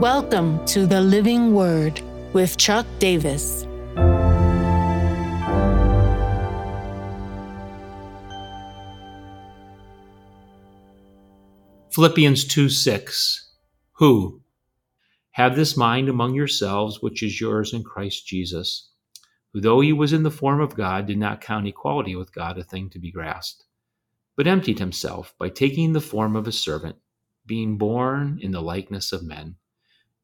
Welcome to the Living Word with Chuck Davis. Philippians 2 6. Who? Have this mind among yourselves, which is yours in Christ Jesus, who, though he was in the form of God, did not count equality with God a thing to be grasped, but emptied himself by taking the form of a servant, being born in the likeness of men.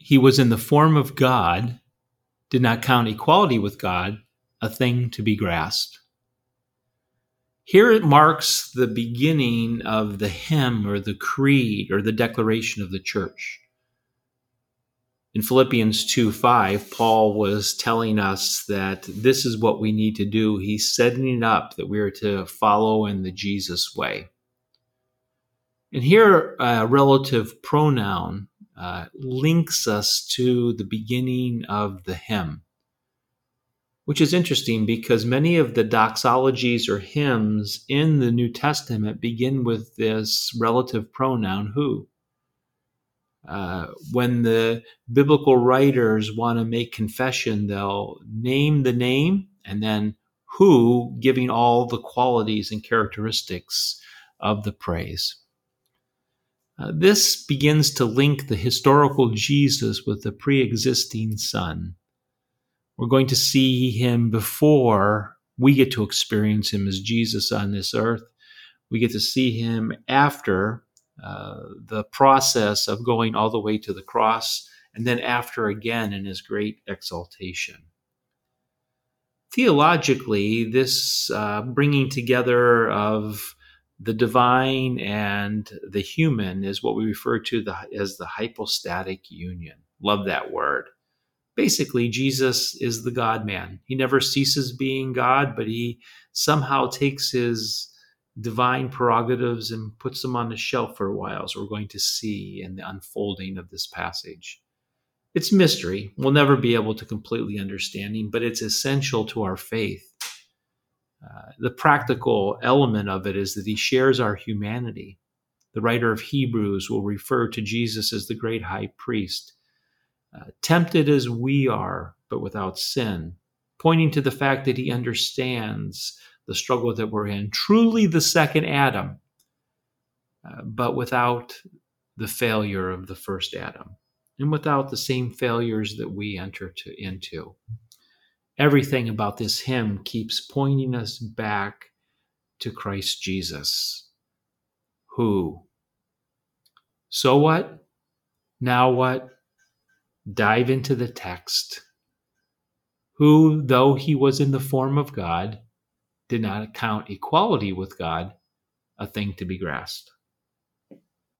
he was in the form of God, did not count equality with God a thing to be grasped. Here it marks the beginning of the hymn or the creed or the declaration of the church. In Philippians 2 5, Paul was telling us that this is what we need to do. He's setting it up that we are to follow in the Jesus way. And here, a relative pronoun uh, links us to the beginning of the hymn, which is interesting because many of the doxologies or hymns in the New Testament begin with this relative pronoun who. Uh, when the biblical writers want to make confession, they'll name the name and then who, giving all the qualities and characteristics of the praise. Uh, this begins to link the historical Jesus with the pre existing Son. We're going to see him before we get to experience him as Jesus on this earth. We get to see him after uh, the process of going all the way to the cross, and then after again in his great exaltation. Theologically, this uh, bringing together of the divine and the human is what we refer to the, as the hypostatic union. Love that word. Basically, Jesus is the God man. He never ceases being God, but he somehow takes his divine prerogatives and puts them on the shelf for a while, as we're going to see in the unfolding of this passage. It's mystery. We'll never be able to completely understanding, but it's essential to our faith uh, the practical element of it is that he shares our humanity. The writer of Hebrews will refer to Jesus as the great high priest, uh, tempted as we are, but without sin, pointing to the fact that he understands the struggle that we're in. Truly the second Adam, uh, but without the failure of the first Adam, and without the same failures that we enter to, into everything about this hymn keeps pointing us back to Christ Jesus. Who? So what? Now what? Dive into the text. Who, though he was in the form of God, did not count equality with God a thing to be grasped.